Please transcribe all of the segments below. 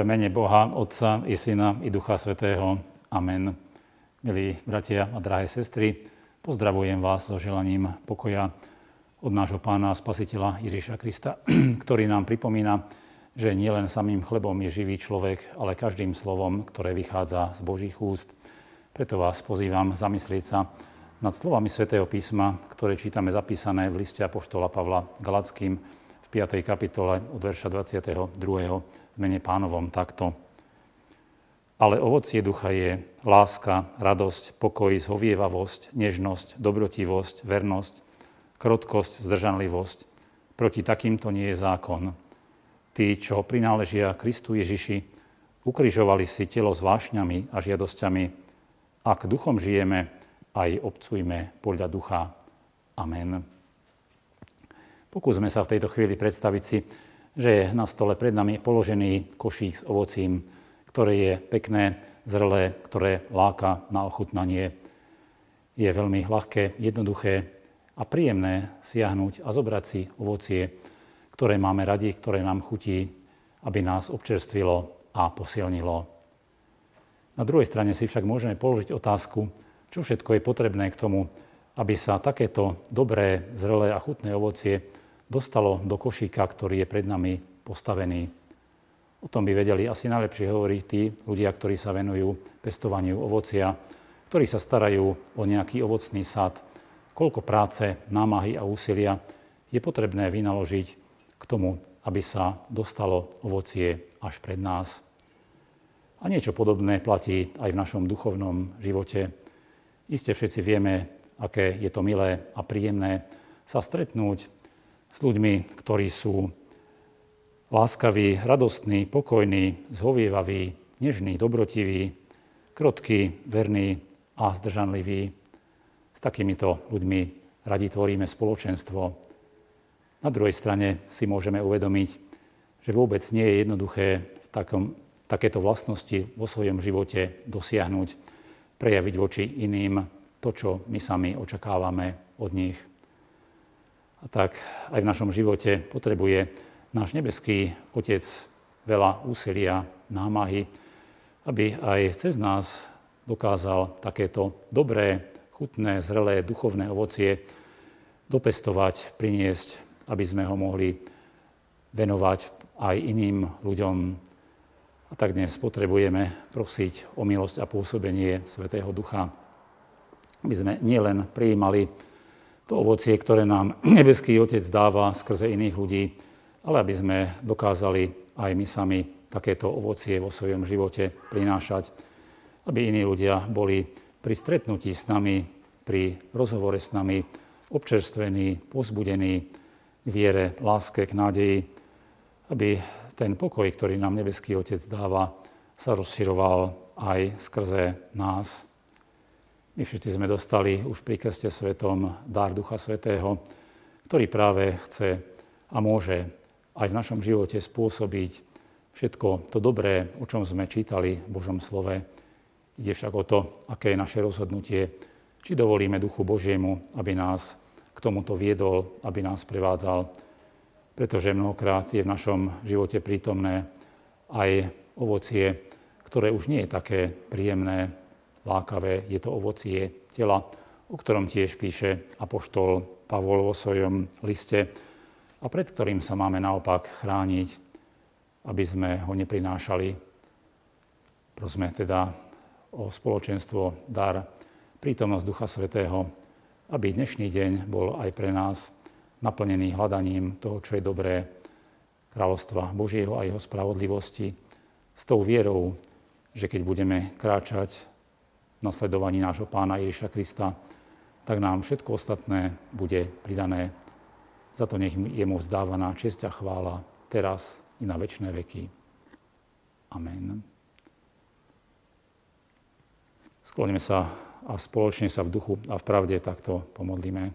V mene Boha, Otca i Syna i Ducha Svetého. Amen. Milí bratia a drahé sestry, pozdravujem vás so želaním pokoja od nášho pána spasiteľa Ježiša Krista, ktorý nám pripomína, že nielen samým chlebom je živý človek, ale každým slovom, ktoré vychádza z Božích úst. Preto vás pozývam zamyslieť sa nad slovami svätého písma, ktoré čítame zapísané v liste Apoštola Pavla Galackým v 5. kapitole od verša 22 v mene pánovom takto. Ale ovocie ducha je láska, radosť, pokoj, zhovievavosť, nežnosť, dobrotivosť, vernosť, krotkosť, zdržanlivosť. Proti takýmto nie je zákon. Tí, čo prináležia Kristu Ježiši, ukrižovali si telo s vášňami a žiadosťami. Ak duchom žijeme, aj obcujme podľa ducha. Amen. Pokúsme sa v tejto chvíli predstaviť si, že na stole pred nami položený košík s ovocím, ktoré je pekné, zrelé, ktoré láka na ochutnanie. Je veľmi ľahké, jednoduché a príjemné siahnuť a zobrať si ovocie, ktoré máme radi, ktoré nám chutí, aby nás občerstvilo a posilnilo. Na druhej strane si však môžeme položiť otázku, čo všetko je potrebné k tomu, aby sa takéto dobré, zrelé a chutné ovocie dostalo do košíka, ktorý je pred nami postavený. O tom by vedeli asi najlepšie hovoriť tí ľudia, ktorí sa venujú pestovaniu ovocia, ktorí sa starajú o nejaký ovocný sad, koľko práce, námahy a úsilia je potrebné vynaložiť k tomu, aby sa dostalo ovocie až pred nás. A niečo podobné platí aj v našom duchovnom živote. Iste všetci vieme, aké je to milé a príjemné sa stretnúť s ľuďmi, ktorí sú láskaví, radostní, pokojní, zhovievaví, nežní, dobrotiví, krotkí, verní a zdržanliví. S takýmito ľuďmi radi tvoríme spoločenstvo. Na druhej strane si môžeme uvedomiť, že vôbec nie je jednoduché v takom, takéto vlastnosti vo svojom živote dosiahnuť, prejaviť voči iným to, čo my sami očakávame od nich. A tak aj v našom živote potrebuje náš nebeský Otec veľa úsilia, námahy, aby aj cez nás dokázal takéto dobré, chutné, zrelé, duchovné ovocie dopestovať, priniesť, aby sme ho mohli venovať aj iným ľuďom. A tak dnes potrebujeme prosiť o milosť a pôsobenie Svetého Ducha, aby sme nielen prijímali to ovocie, ktoré nám nebeský Otec dáva skrze iných ľudí, ale aby sme dokázali aj my sami takéto ovocie vo svojom živote prinášať, aby iní ľudia boli pri stretnutí s nami, pri rozhovore s nami občerstvení, pozbudení k viere, láske, k nádeji, aby ten pokoj, ktorý nám nebeský Otec dáva, sa rozširoval aj skrze nás. My všetci sme dostali už pri krste svetom dar Ducha Svetého, ktorý práve chce a môže aj v našom živote spôsobiť všetko to dobré, o čom sme čítali v Božom slove. Ide však o to, aké je naše rozhodnutie, či dovolíme Duchu Božiemu, aby nás k tomuto viedol, aby nás prevádzal. Pretože mnohokrát je v našom živote prítomné aj ovocie, ktoré už nie je také príjemné, lákavé, je to ovocie tela, o ktorom tiež píše apoštol Pavol vo svojom liste a pred ktorým sa máme naopak chrániť, aby sme ho neprinášali. Prosme teda o spoločenstvo, dar, prítomnosť Ducha Svetého, aby dnešný deň bol aj pre nás naplnený hľadaním toho, čo je dobré, kráľovstva Božieho a jeho spravodlivosti, s tou vierou, že keď budeme kráčať nasledovaní nášho pána Ježiša Krista, tak nám všetko ostatné bude pridané. Za to nech je mu vzdávaná česť a chvála teraz i na väčšie veky. Amen. Skloníme sa a spoločne sa v duchu a v pravde takto pomodlíme.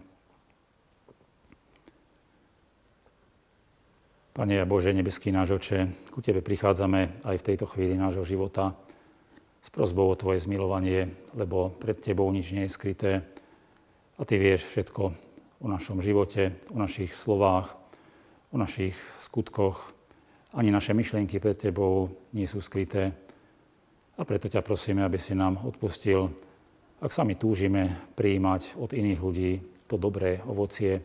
Pane Bože, nebeský náš oče, ku Tebe prichádzame aj v tejto chvíli nášho života s prozbou o Tvoje zmilovanie, lebo pred Tebou nič nie je skryté a Ty vieš všetko o našom živote, o našich slovách, o našich skutkoch ani naše myšlienky pred Tebou nie sú skryté. A preto ťa prosíme, aby si nám odpustil, ak sami túžime prijímať od iných ľudí to dobré ovocie,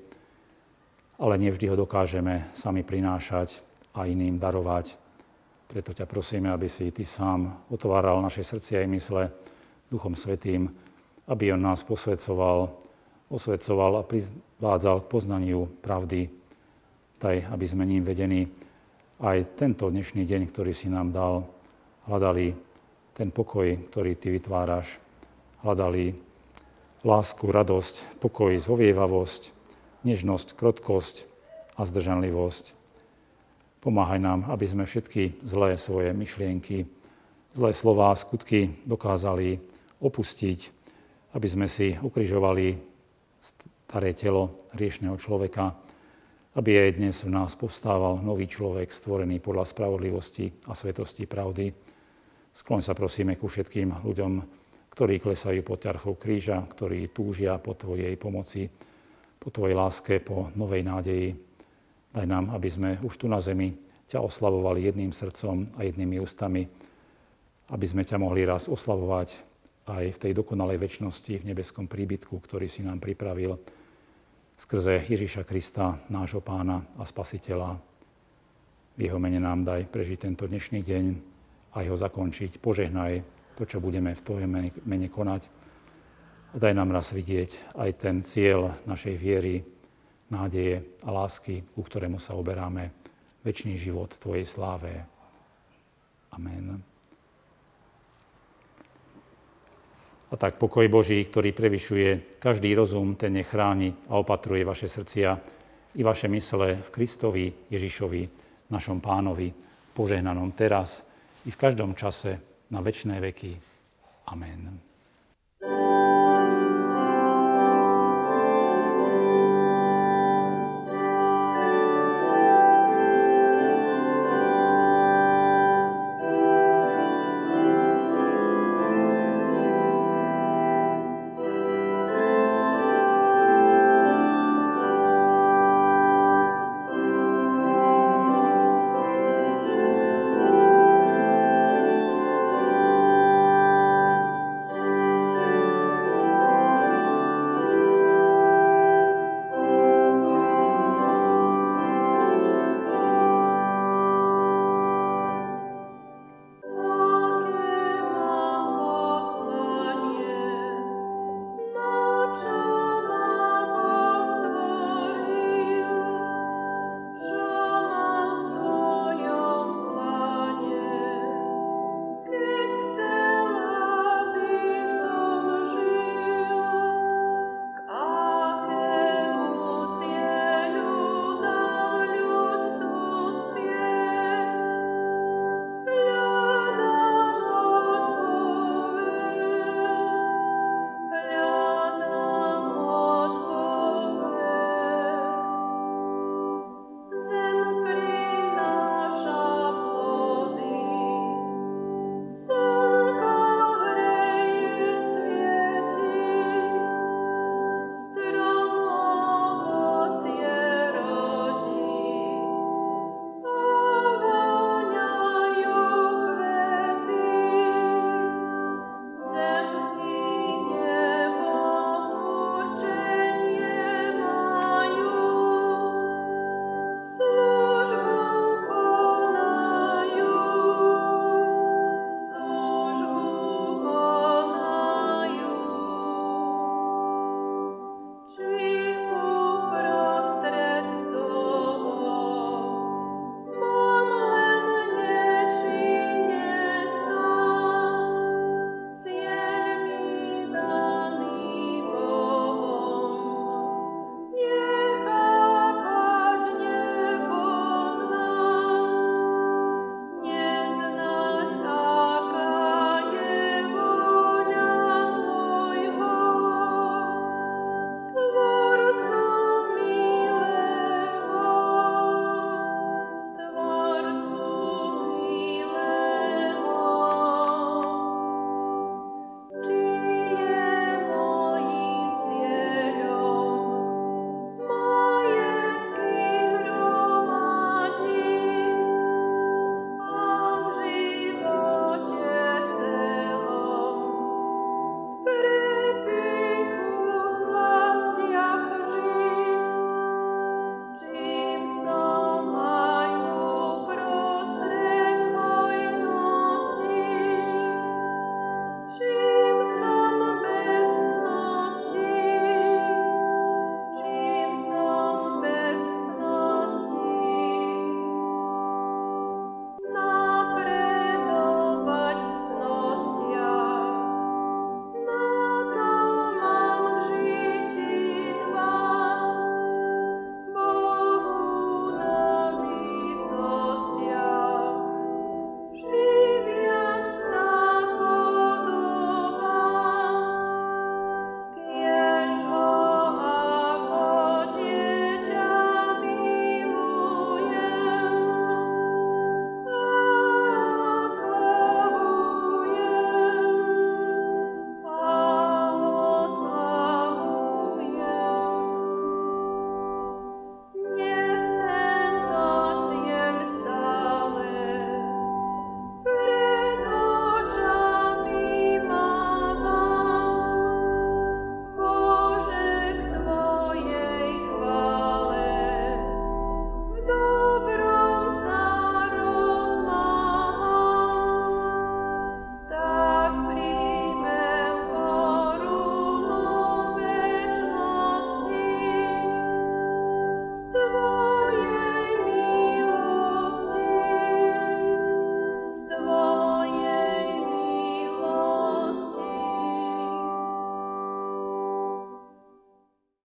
ale nevždy ho dokážeme sami prinášať a iným darovať. Preto ťa prosíme, aby si Ty sám otváral naše srdcia aj mysle Duchom Svetým, aby On nás posvedcoval, osvedcoval a privádzal k poznaniu pravdy, taj, aby sme ním vedení aj tento dnešný deň, ktorý si nám dal, hľadali ten pokoj, ktorý Ty vytváraš, hľadali lásku, radosť, pokoj, zhovievavosť, nežnosť, krotkosť a zdržanlivosť. Pomáhaj nám, aby sme všetky zlé svoje myšlienky, zlé slová, skutky dokázali opustiť, aby sme si ukrižovali staré telo riešného človeka, aby aj dnes v nás povstával nový človek, stvorený podľa spravodlivosti a svetosti pravdy. Skloň sa prosíme ku všetkým ľuďom, ktorí klesajú pod ťarchou kríža, ktorí túžia po Tvojej pomoci, po Tvojej láske, po novej nádeji. Daj nám, aby sme už tu na zemi ťa oslavovali jedným srdcom a jednými ústami, aby sme ťa mohli raz oslavovať aj v tej dokonalej väčšnosti, v nebeskom príbytku, ktorý si nám pripravil skrze Ježíša Krista, nášho pána a spasiteľa. V jeho mene nám daj prežiť tento dnešný deň a ho zakončiť. Požehnaj to, čo budeme v Tvojom mene konať. A daj nám raz vidieť aj ten cieľ našej viery, nádeje a lásky, ku ktorému sa oberáme, väčší život v Tvojej sláve. Amen. A tak pokoj Boží, ktorý prevyšuje každý rozum, ten nechráni a opatruje vaše srdcia i vaše mysle v Kristovi Ježišovi, našom pánovi, požehnanom teraz i v každom čase na večné veky. Amen.